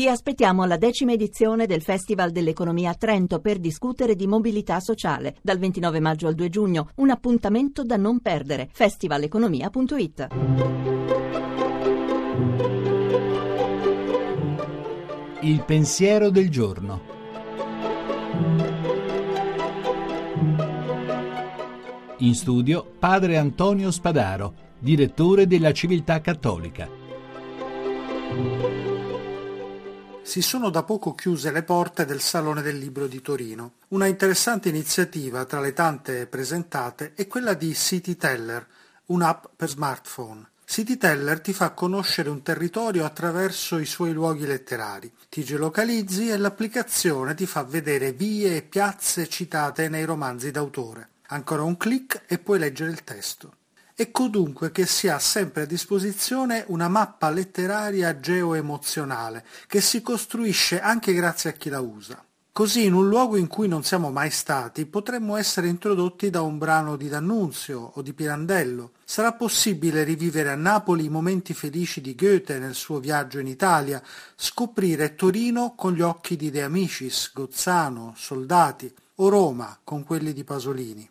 Ti aspettiamo alla decima edizione del Festival dell'Economia a Trento per discutere di mobilità sociale dal 29 maggio al 2 giugno. Un appuntamento da non perdere. festivaleconomia.it. Il pensiero del giorno. In studio padre Antonio Spadaro, direttore della Civiltà Cattolica si sono da poco chiuse le porte del Salone del Libro di Torino. Una interessante iniziativa tra le tante presentate è quella di CityTeller, un'app per smartphone. CityTeller ti fa conoscere un territorio attraverso i suoi luoghi letterari. Ti geolocalizzi e l'applicazione ti fa vedere vie e piazze citate nei romanzi d'autore. Ancora un clic e puoi leggere il testo. Ecco dunque che si ha sempre a disposizione una mappa letteraria geoemozionale che si costruisce anche grazie a chi la usa. Così in un luogo in cui non siamo mai stati potremmo essere introdotti da un brano di D'Annunzio o di Pirandello. Sarà possibile rivivere a Napoli i momenti felici di Goethe nel suo viaggio in Italia, scoprire Torino con gli occhi di De Amicis, Gozzano, Soldati o Roma con quelli di Pasolini.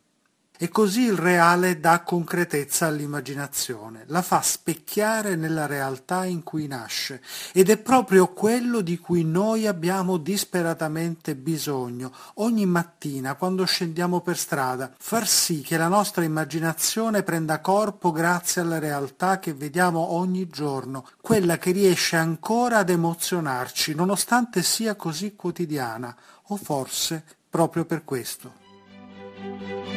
E così il reale dà concretezza all'immaginazione, la fa specchiare nella realtà in cui nasce ed è proprio quello di cui noi abbiamo disperatamente bisogno ogni mattina quando scendiamo per strada, far sì che la nostra immaginazione prenda corpo grazie alla realtà che vediamo ogni giorno, quella che riesce ancora ad emozionarci nonostante sia così quotidiana o forse proprio per questo.